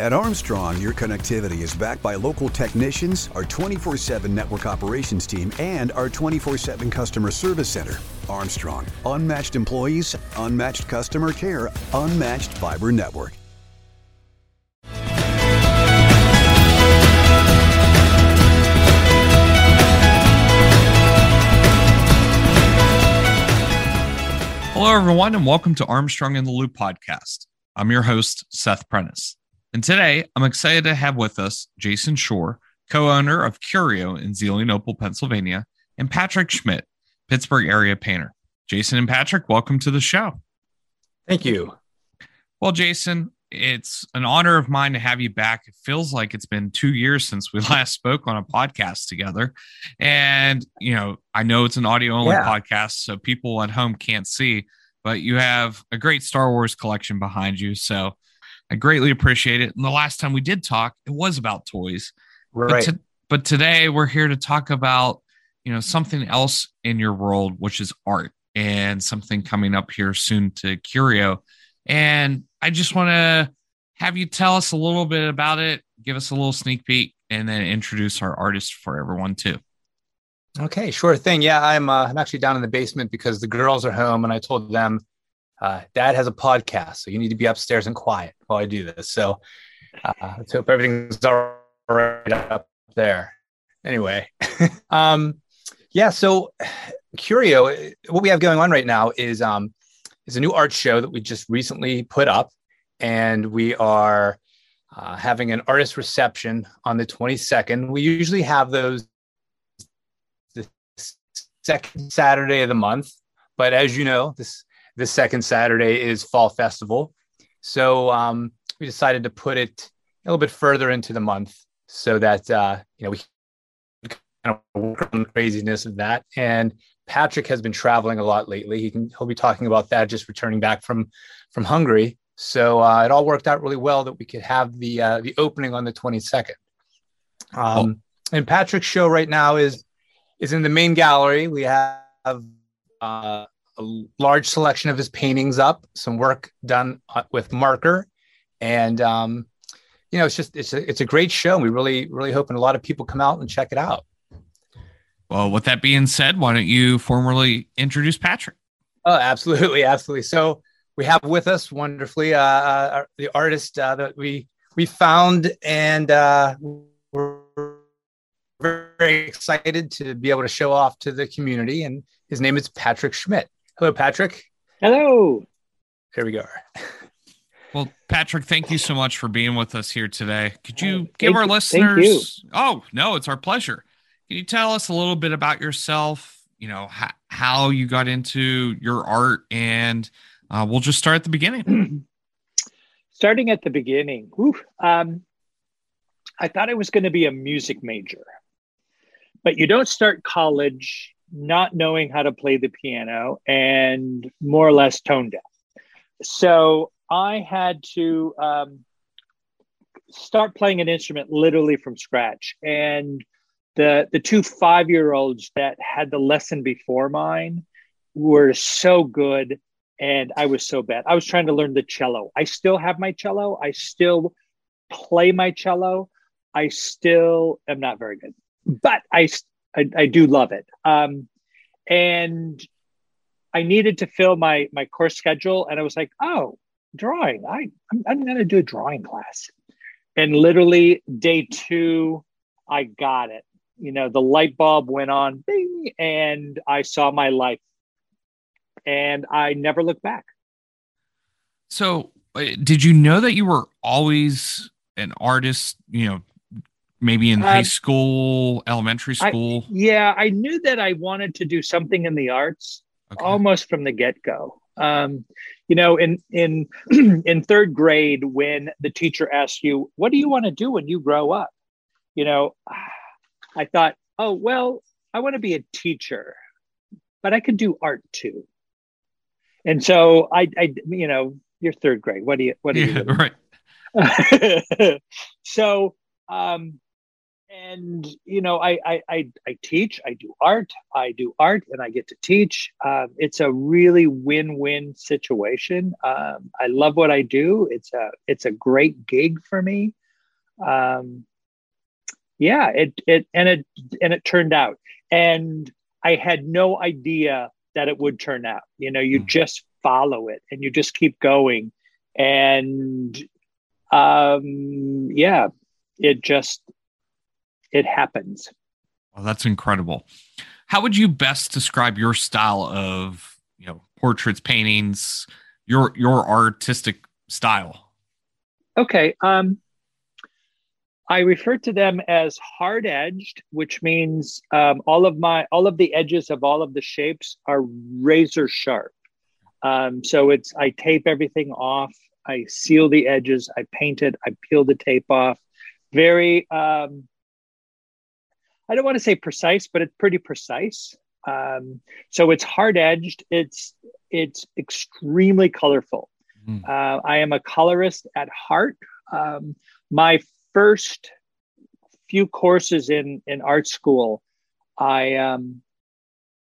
At Armstrong, your connectivity is backed by local technicians, our 24 7 network operations team, and our 24 7 customer service center. Armstrong, unmatched employees, unmatched customer care, unmatched fiber network. Hello, everyone, and welcome to Armstrong in the Loop podcast. I'm your host, Seth Prentice. And today I'm excited to have with us Jason Shore, co owner of Curio in Zelienople, Pennsylvania, and Patrick Schmidt, Pittsburgh area painter. Jason and Patrick, welcome to the show. Thank you. Well, Jason, it's an honor of mine to have you back. It feels like it's been two years since we last spoke on a podcast together. And, you know, I know it's an audio only yeah. podcast, so people at home can't see, but you have a great Star Wars collection behind you. So I greatly appreciate it. And the last time we did talk, it was about toys. Right. But, to, but today we're here to talk about, you know, something else in your world, which is art and something coming up here soon to Curio. And I just want to have you tell us a little bit about it, give us a little sneak peek, and then introduce our artist for everyone too. Okay, sure thing. Yeah, I'm uh, I'm actually down in the basement because the girls are home, and I told them uh, Dad has a podcast, so you need to be upstairs and quiet while I do this. So uh, let's hope everything's all right up there. Anyway, um, yeah. So Curio, what we have going on right now is um, is a new art show that we just recently put up, and we are uh, having an artist reception on the 22nd. We usually have those the second Saturday of the month, but as you know, this the second Saturday is Fall Festival. So um, we decided to put it a little bit further into the month so that uh, you know we kind of work on the craziness of that. And Patrick has been traveling a lot lately. He can he'll be talking about that just returning back from from Hungary. So uh, it all worked out really well that we could have the uh, the opening on the 22nd. Um, oh. And Patrick's show right now is is in the main gallery. We have uh, a large selection of his paintings up, some work done uh, with marker, and um, you know, it's just it's a it's a great show. We really really hoping a lot of people come out and check it out. Well, with that being said, why don't you formally introduce Patrick? Oh, absolutely, absolutely. So we have with us wonderfully uh, uh, the artist uh, that we we found, and uh, we're very excited to be able to show off to the community. And his name is Patrick Schmidt. Hello, Patrick. Hello. Here we go. Well, Patrick, thank you so much for being with us here today. Could you give our listeners? Oh, no, it's our pleasure. Can you tell us a little bit about yourself? You know, how, how you got into your art, and uh, we'll just start at the beginning. Starting at the beginning, um, I thought I was going to be a music major, but you don't start college not knowing how to play the piano and more or less tone deaf. So I had to um, start playing an instrument literally from scratch. And the the two five year olds that had the lesson before mine were so good, and I was so bad. I was trying to learn the cello. I still have my cello. I still play my cello. I still am not very good, but I I, I do love it. Um, and I needed to fill my my course schedule, and I was like, oh, drawing. I I'm, I'm going to do a drawing class. And literally day two, I got it. You know, the light bulb went on, bing, and I saw my life, and I never looked back. So, uh, did you know that you were always an artist? You know, maybe in high um, school, elementary school? I, yeah, I knew that I wanted to do something in the arts okay. almost from the get go. Um, you know, in in in third grade, when the teacher asks you, "What do you want to do when you grow up?" You know, I thought, "Oh, well, I want to be a teacher, but I could do art too." And so I, I, you know, you're third grade. What do you? What do yeah, you? Right. so um, and you know I, I, I i teach i do art i do art and i get to teach. Um, it's a really win-win situation. Um, i love what i do. It's a it's a great gig for me. Um, yeah it it and it and it turned out. And i had no idea that it would turn out. You know you mm. just follow it and you just keep going. And um yeah it just it happens. Well, that's incredible. How would you best describe your style of, you know, portraits, paintings, your your artistic style? Okay. Um, I refer to them as hard edged, which means um, all of my all of the edges of all of the shapes are razor sharp. Um, so it's I tape everything off, I seal the edges, I paint it, I peel the tape off. Very um, I don't want to say precise, but it's pretty precise. Um, so it's hard edged. It's it's extremely colorful. Mm. Uh, I am a colorist at heart. Um, my first few courses in in art school, I um,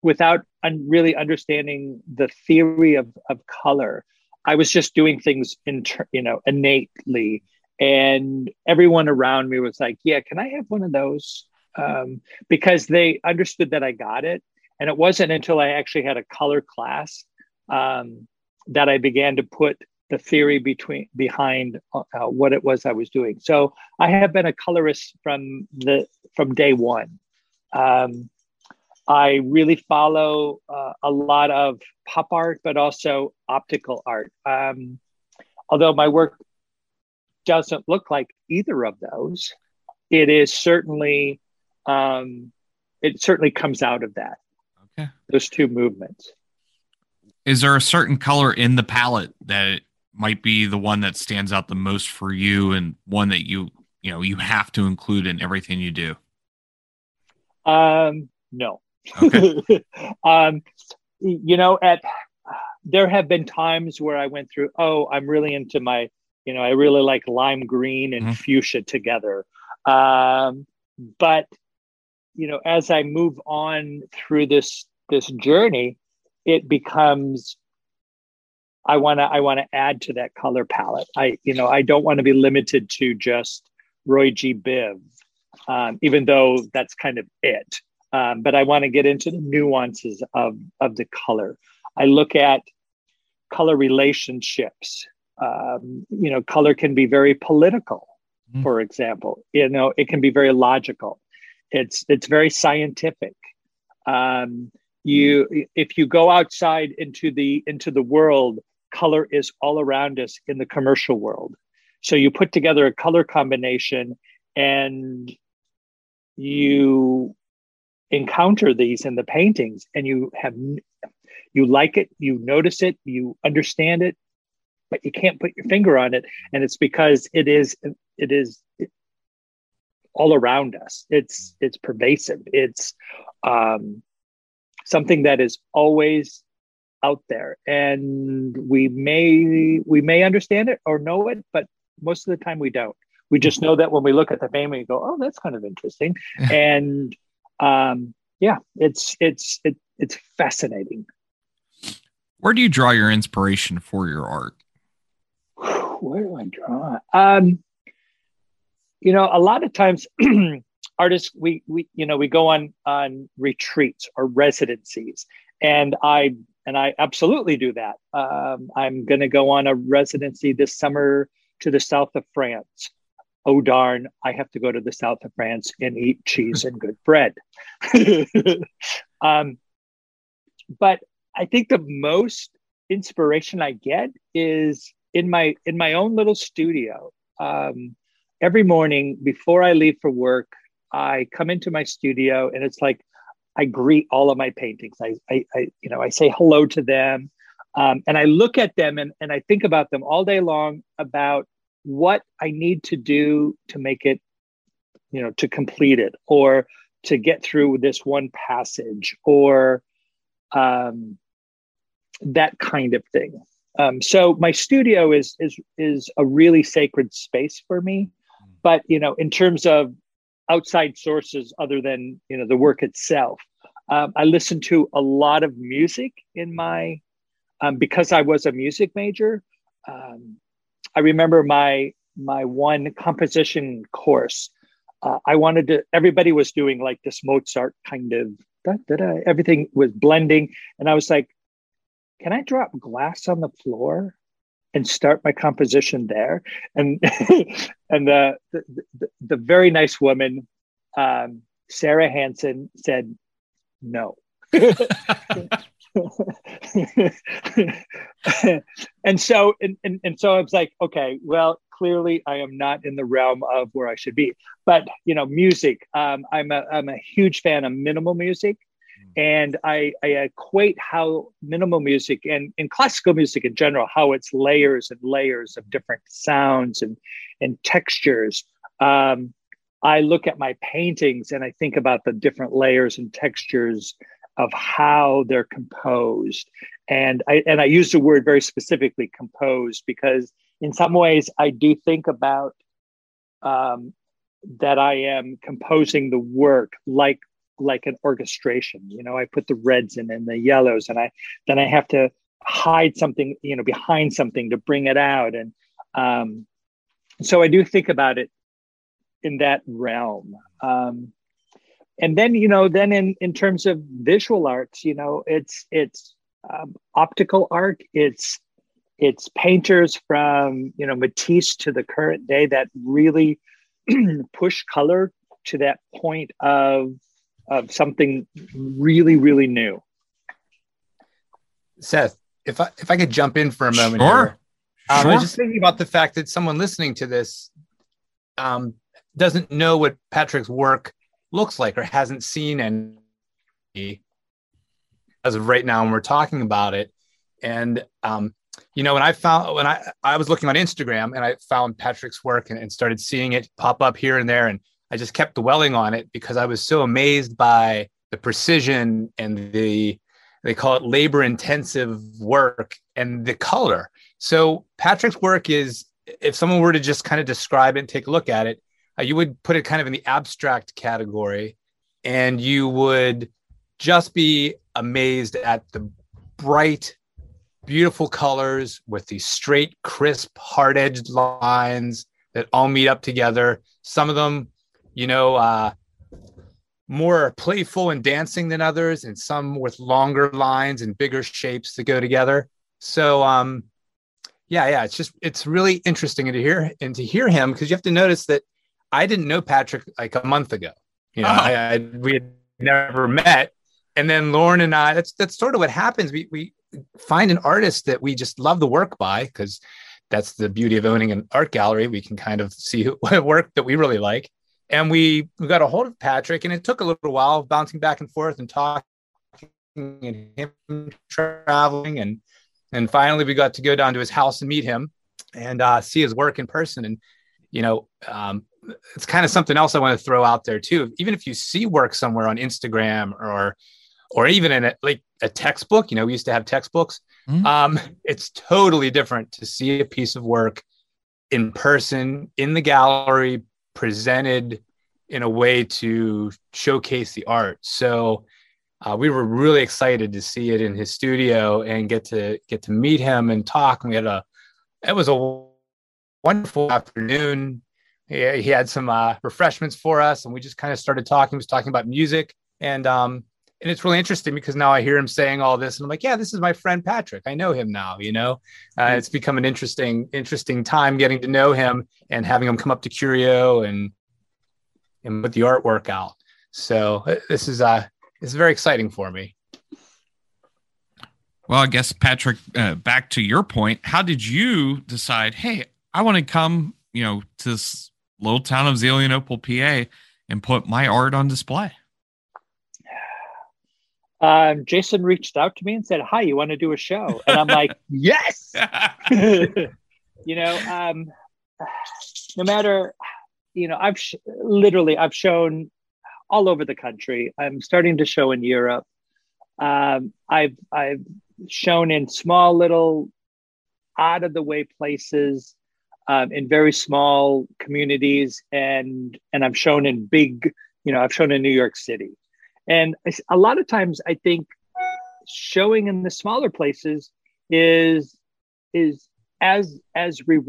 without un- really understanding the theory of of color, I was just doing things in you know innately, and everyone around me was like, "Yeah, can I have one of those?" Um, because they understood that I got it. And it wasn't until I actually had a color class um, that I began to put the theory between behind uh, what it was I was doing. So I have been a colorist from the from day one. Um, I really follow uh, a lot of pop art, but also optical art. Um, although my work doesn't look like either of those, it is certainly um, it certainly comes out of that. Okay. Those two movements. Is there a certain color in the palette that might be the one that stands out the most for you and one that you you know you have to include in everything you do? Um, no. Okay. um, you know, at there have been times where I went through, oh, I'm really into my, you know, I really like lime green and mm-hmm. fuchsia together. Um, but you know as i move on through this this journey it becomes i want to i want to add to that color palette. I you know i don't want to be limited to just roy g. Biv um, even though that's kind of it. Um, but i want to get into the nuances of of the color. I look at color relationships. Um, you know color can be very political mm-hmm. for example. You know it can be very logical it's it's very scientific. Um, you if you go outside into the into the world, color is all around us in the commercial world. So you put together a color combination and you encounter these in the paintings and you have you like it you notice it you understand it but you can't put your finger on it and it's because it is it is all around us. It's it's pervasive. It's um, something that is always out there, and we may we may understand it or know it, but most of the time we don't. We just know that when we look at the painting, we go, "Oh, that's kind of interesting," and um, yeah, it's it's it, it's fascinating. Where do you draw your inspiration for your art? Where do I draw? Um, you know, a lot of times artists we we you know we go on on retreats or residencies, and I and I absolutely do that. Um, I'm going to go on a residency this summer to the south of France. Oh darn! I have to go to the south of France and eat cheese and good bread. um, but I think the most inspiration I get is in my in my own little studio. Um, every morning before I leave for work, I come into my studio and it's like I greet all of my paintings. I, I, I you know, I say hello to them, um, and I look at them and, and I think about them all day long about what I need to do to make it, you know, to complete it or to get through this one passage or um, that kind of thing. Um, so my studio is is is a really sacred space for me but you know in terms of outside sources other than you know the work itself. Um, I listen to a lot of music in my um, because I was a music major. Um, I remember my my one composition course. Uh, I wanted to. Everybody was doing like this Mozart kind of. Da, da, da, everything was blending, and I was like, "Can I drop glass on the floor?" And start my composition there. And and the, the, the very nice woman, um, Sarah Hanson, said no. and so and, and, and so I was like, okay, well, clearly I am not in the realm of where I should be. But you know, music, um, I'm a I'm a huge fan of minimal music. And I, I equate how minimal music and, and classical music in general, how it's layers and layers of different sounds and, and textures. Um, I look at my paintings and I think about the different layers and textures of how they're composed. And I and I use the word very specifically composed because in some ways I do think about um, that I am composing the work like like an orchestration. You know, I put the reds in and the yellows, and I then I have to hide something, you know, behind something to bring it out. And um, so I do think about it in that realm. Um, and then, you know, then in in terms of visual arts, you know, it's it's um, optical art. It's it's painters from you know Matisse to the current day that really push color to that point of of something really, really new. Seth, if I if I could jump in for a moment, sure. Here, um, sure. I was just thinking about the fact that someone listening to this um, doesn't know what Patrick's work looks like or hasn't seen any as of right now, and we're talking about it. And um, you know, when I found when I I was looking on Instagram and I found Patrick's work and, and started seeing it pop up here and there, and I just kept dwelling on it because I was so amazed by the precision and the they call it labor intensive work and the color. So Patrick's work is if someone were to just kind of describe it and take a look at it, uh, you would put it kind of in the abstract category and you would just be amazed at the bright beautiful colors with these straight crisp hard-edged lines that all meet up together some of them you know, uh, more playful and dancing than others, and some with longer lines and bigger shapes that go together. So, um, yeah, yeah, it's just it's really interesting to hear and to hear him because you have to notice that I didn't know Patrick like a month ago. You know, oh. I, I, we had never met, and then Lauren and I. That's that's sort of what happens. We we find an artist that we just love the work by because that's the beauty of owning an art gallery. We can kind of see who, work that we really like, and we we got a hold of Patrick, and it took a little while bouncing back and forth and talking and him traveling, and and finally we got to go down to his house and meet him and uh, see his work in person. And you know, um, it's kind of something else I want to throw out there too. Even if you see work somewhere on Instagram or or even in a, like a textbook, you know, we used to have textbooks. Mm-hmm. Um, it's totally different to see a piece of work in person in the gallery presented in a way to showcase the art. So uh, we were really excited to see it in his studio and get to get to meet him and talk. And we had a it was a wonderful afternoon. He, he had some uh, refreshments for us, and we just kind of started talking. He was talking about music, and um, and it's really interesting because now I hear him saying all this, and I'm like, yeah, this is my friend Patrick. I know him now. You know, uh, mm-hmm. it's become an interesting, interesting time getting to know him and having him come up to Curio and and put the artwork out. So uh, this is uh, it's very exciting for me. Well, I guess Patrick, uh, back to your point, how did you decide? Hey, I want to come, you know, to this little town of Zelienople, PA, and put my art on display. Um, Jason reached out to me and said, "Hi, you want to do a show?" And I'm like, "Yes." you know, um, no matter, you know, I've sh- literally I've shown all over the country. I'm starting to show in Europe. Um, I've I've shown in small little, out of the way places. um, in very small communities, and and I've shown in big, you know, I've shown in New York City, and a lot of times I think showing in the smaller places is is as as re-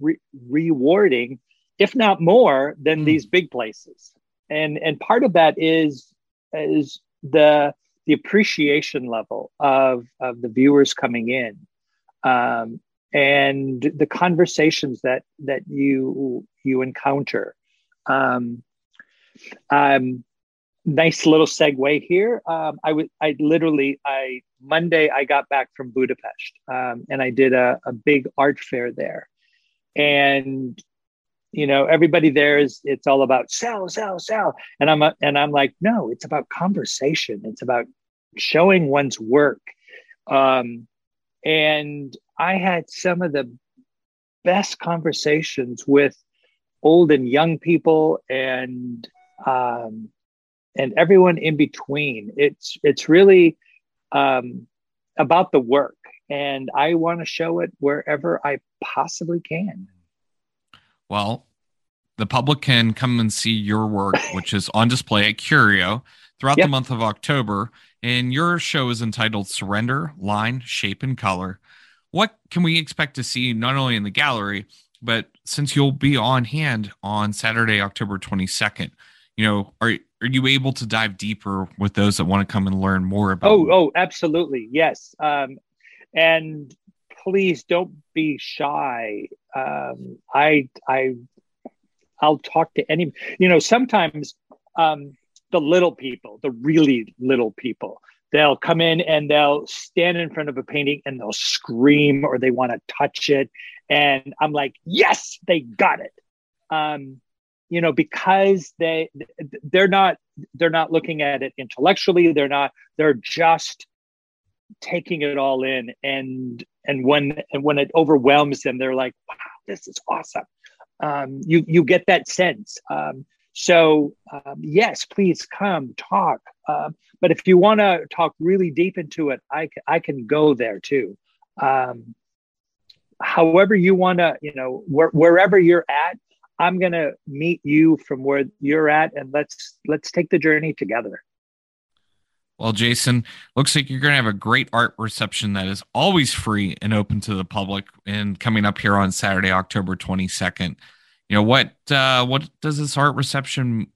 re- rewarding, if not more, than mm. these big places. And and part of that is is the the appreciation level of of the viewers coming in, um, and the conversations that that you you encounter. Um, um, nice little segue here. Um, I would, I literally, I Monday I got back from Budapest, um, and I did a, a big art fair there, and you know everybody there is it's all about sell, sell, sell, and I'm a, and I'm like, no, it's about conversation. It's about showing one's work, um, and I had some of the best conversations with old and young people and um, and everyone in between. It's it's really um, about the work, and I want to show it wherever I possibly can. Well, the public can come and see your work, which is on display at Curio throughout yep. the month of October. And your show is entitled Surrender, Line, Shape, and Color. What can we expect to see not only in the gallery, but since you'll be on hand on Saturday, October 22nd, you know, are are you able to dive deeper with those that want to come and learn more about? Oh, oh, absolutely, yes. Um, and please don't be shy. Um, I, I, I'll talk to any. You know, sometimes um, the little people, the really little people, they'll come in and they'll stand in front of a painting and they'll scream or they want to touch it, and I'm like, yes, they got it. Um, you know because they they're not they're not looking at it intellectually. They're not they're just taking it all in. And and when and when it overwhelms them they're like wow this is awesome. Um, you you get that sense. Um, so um, yes please come talk. Uh, but if you want to talk really deep into it i, I can go there too. Um, however you want to you know where, wherever you're at I'm going to meet you from where you're at and let's let's take the journey together. Well, Jason, looks like you're going to have a great art reception that is always free and open to the public and coming up here on Saturday, October 22nd. You know, what uh what does this art reception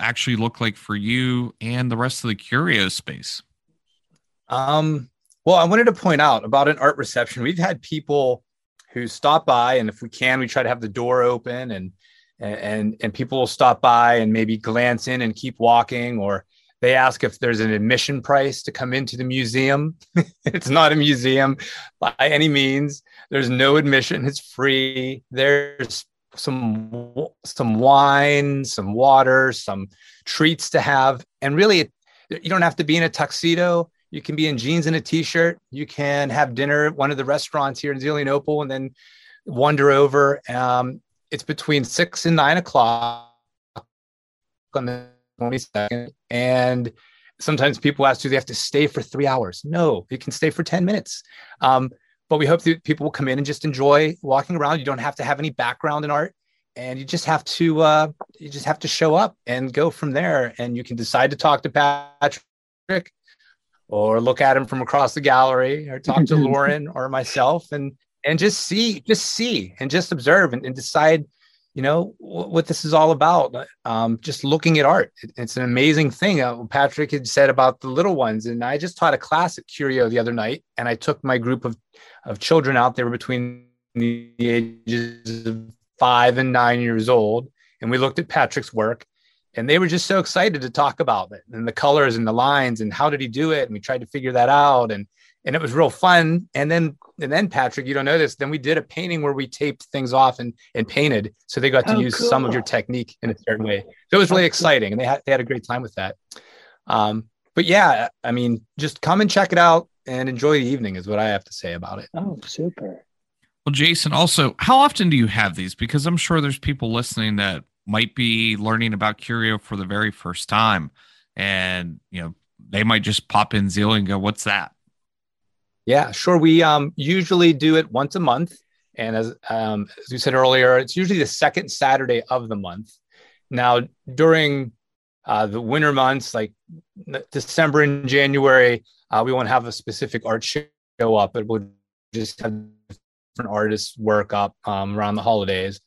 actually look like for you and the rest of the Curio space? Um well, I wanted to point out about an art reception. We've had people who stop by and if we can we try to have the door open and and and people will stop by and maybe glance in and keep walking or they ask if there's an admission price to come into the museum. It's not a museum by any means. There's no admission. It's free. There's some some wine some water some treats to have. And really you don't have to be in a tuxedo you can be in jeans and a t-shirt you can have dinner at one of the restaurants here in Zelienople and then wander over um, it's between six and nine o'clock on the 22nd. And sometimes people ask, do they have to stay for three hours? No, you can stay for 10 minutes. Um, but we hope that people will come in and just enjoy walking around. You don't have to have any background in art and you just have to uh, you just have to show up and go from there and you can decide to talk to patrick or look at him from across the gallery or talk to lauren or myself and and just see, just see, and just observe and, and decide, you know, w- what this is all about. Um, just looking at art, it, it's an amazing thing. Uh, Patrick had said about the little ones, and I just taught a class at Curio the other night, and I took my group of of children out. They were between the ages of five and nine years old, and we looked at Patrick's work and they were just so excited to talk about it and the colors and the lines and how did he do it and we tried to figure that out and and it was real fun. And then and then Patrick, you don't know this. Then we did a painting where we taped things off and and painted, so they got to oh, use cool. some of your technique in a certain way. So it was really exciting, and they had they had a great time with that. Um, but yeah, I mean, just come and check it out and enjoy the evening is what I have to say about it. Oh, super. Well, Jason, also, how often do you have these? Because I'm sure there's people listening that might be learning about Curio for the very first time, and you know they might just pop in Zeal and go, "What's that?" Yeah, sure. We um, usually do it once a month, And as, um, as we said earlier, it's usually the second Saturday of the month. Now, during uh, the winter months, like December and January, uh, we won't have a specific art show up, but we'll just have different artists work up um, around the holidays.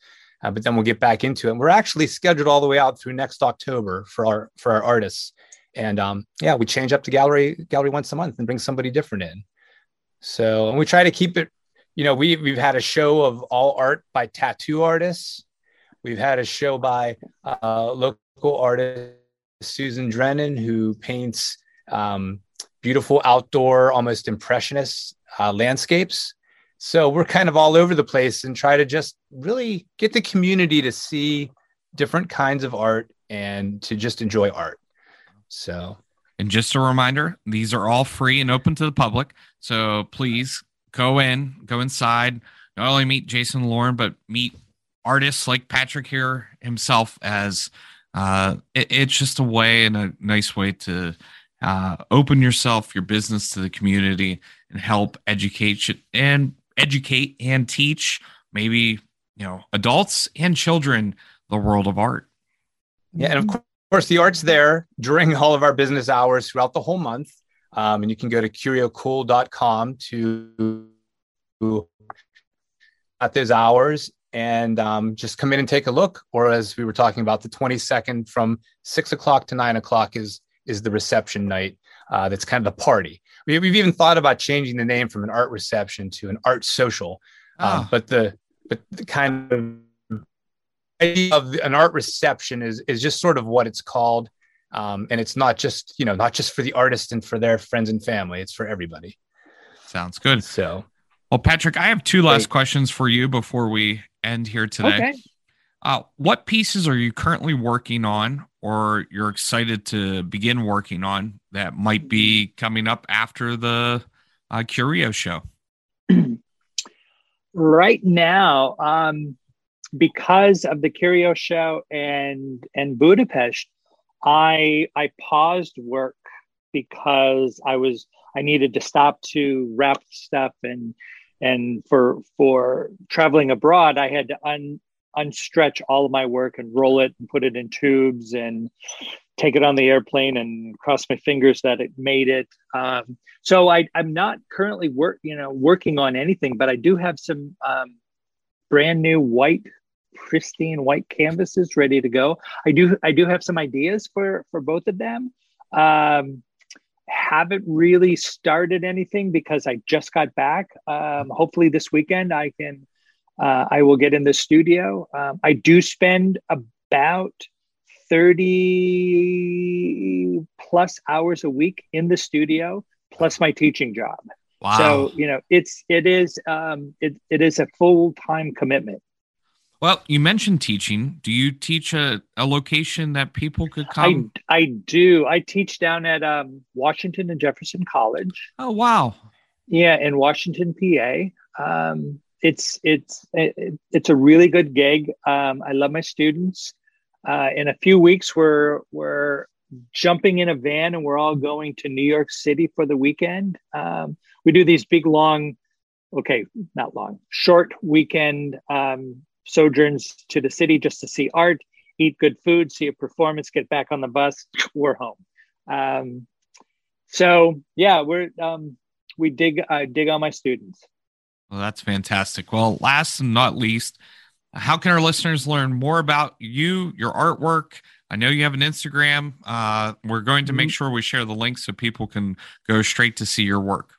Uh, but then we'll get back into it. And we're actually scheduled all the way out through next October for our for our artists. And um, yeah, we change up the gallery gallery once a month and bring somebody different in. So and we try to keep it. You know, we we've had a show of all art by tattoo artists. We've had a show by uh, local artist Susan Drennan, who paints um, beautiful outdoor, almost impressionist uh, landscapes. So we're kind of all over the place and try to just really get the community to see different kinds of art and to just enjoy art. So, and just a reminder, these are all free and open to the public. So please go in, go inside, not only meet Jason Lauren, but meet artists like Patrick here himself as uh, it, it's just a way and a nice way to uh, open yourself, your business to the community and help educate you, and educate and teach maybe you know adults and children the world of art. Yeah, and of course the art's there during all of our business hours throughout the whole month. Um, and you can go to curiocool.com to at those hours and um, just come in and take a look. Or as we were talking about, the 22nd from six o'clock to nine o'clock is is the reception night. Uh, that's kind of the party. We, have even thought about changing the name from an art reception to an art social. Oh. but the but the kind of idea of an art reception is is just sort of what it's called. Um, and it's not just you know not just for the artist and for their friends and family. It's for everybody. Sounds good. So well, Patrick, I have two last Great. questions for you before we end here today. Okay. Uh, what pieces are you currently working on or you're excited to begin working on that might be coming up after the uh, Curio show? right now, um, because of the Curio show and and Budapest, I I paused work because I was I needed to stop to wrap stuff and and for for traveling abroad i had to un unstretch all of my work and roll it and put it in tubes and take it on the airplane and cross my fingers that it made it. Um, so I, i'm not currently work you know working on anything but i do have some um, brand new white pristine white canvases ready to go. I do i do have some ideas for for both of them. Um, haven't really started anything because I just got back. Um, hopefully this weekend I can uh, I will get in the studio. Um, I do spend about 30 plus hours a week in the studio plus my teaching job. Wow. So, you know, it's it is um it, it is a full-time commitment. Well, you mentioned teaching. Do you teach a, a location that people could come? I, I do. I teach down at um, Washington and Jefferson College. Oh, wow. Yeah, in Washington, PA. Um, it's it's it, it's a really good gig. Um, I love my students. Uh, in a few weeks, we're we're jumping in a van and we're all going to New York City for the weekend. Um, we do these big, long, okay, not long, short weekend um, sojourns to the city just to see art, eat good food, see a performance, get back on the bus. We're home. Um, so yeah, we're um, we dig I dig on my students. Well, that's fantastic. Well, last and not least, how can our listeners learn more about you, your artwork? I know you have an Instagram. Uh, we're going to make mm-hmm. sure we share the link so people can go straight to see your work.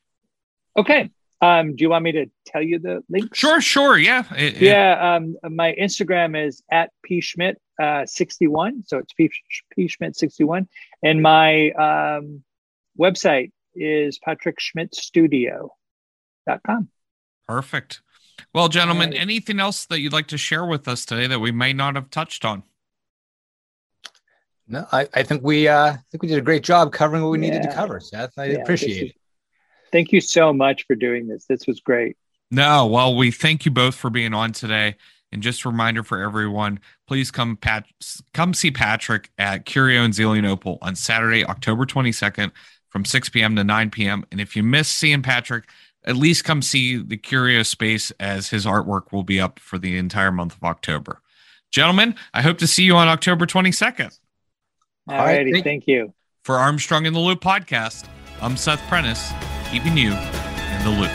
Okay. Um, do you want me to tell you the link? Sure, sure. Yeah. It, yeah. Um, my Instagram is at p schmidt uh, 61. So it's p, p schmidt 61. And my um, website is patrickschmidtstudio.com. Perfect. Well, gentlemen, right. anything else that you'd like to share with us today that we may not have touched on? No, I, I think we uh, I think we did a great job covering what we yeah. needed to cover, Seth. I yeah, appreciate it. Thank you so much for doing this. This was great. No, well, we thank you both for being on today. And just a reminder for everyone, please come Pat, come see Patrick at Curio and Zelienople on Saturday, October 22nd from 6 p.m. to 9 p.m. And if you miss seeing Patrick, at least come see the Curio Space as his artwork will be up for the entire month of October. Gentlemen, I hope to see you on October 22nd. All righty. Thank, thank you. For Armstrong in the Loop podcast, I'm Seth Prentice, keeping you in the loop.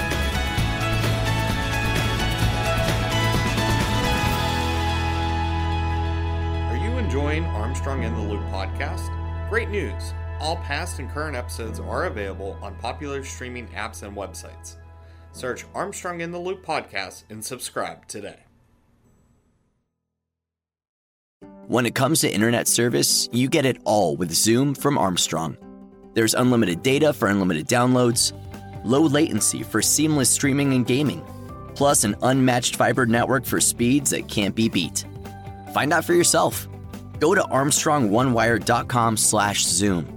Are you enjoying Armstrong in the Loop podcast? Great news! All past and current episodes are available on popular streaming apps and websites. Search Armstrong in the Loop podcast and subscribe today. When it comes to internet service, you get it all with Zoom from Armstrong. There's unlimited data for unlimited downloads, low latency for seamless streaming and gaming, plus an unmatched fiber network for speeds that can't be beat. Find out for yourself. Go to armstrongonewire.com/zoom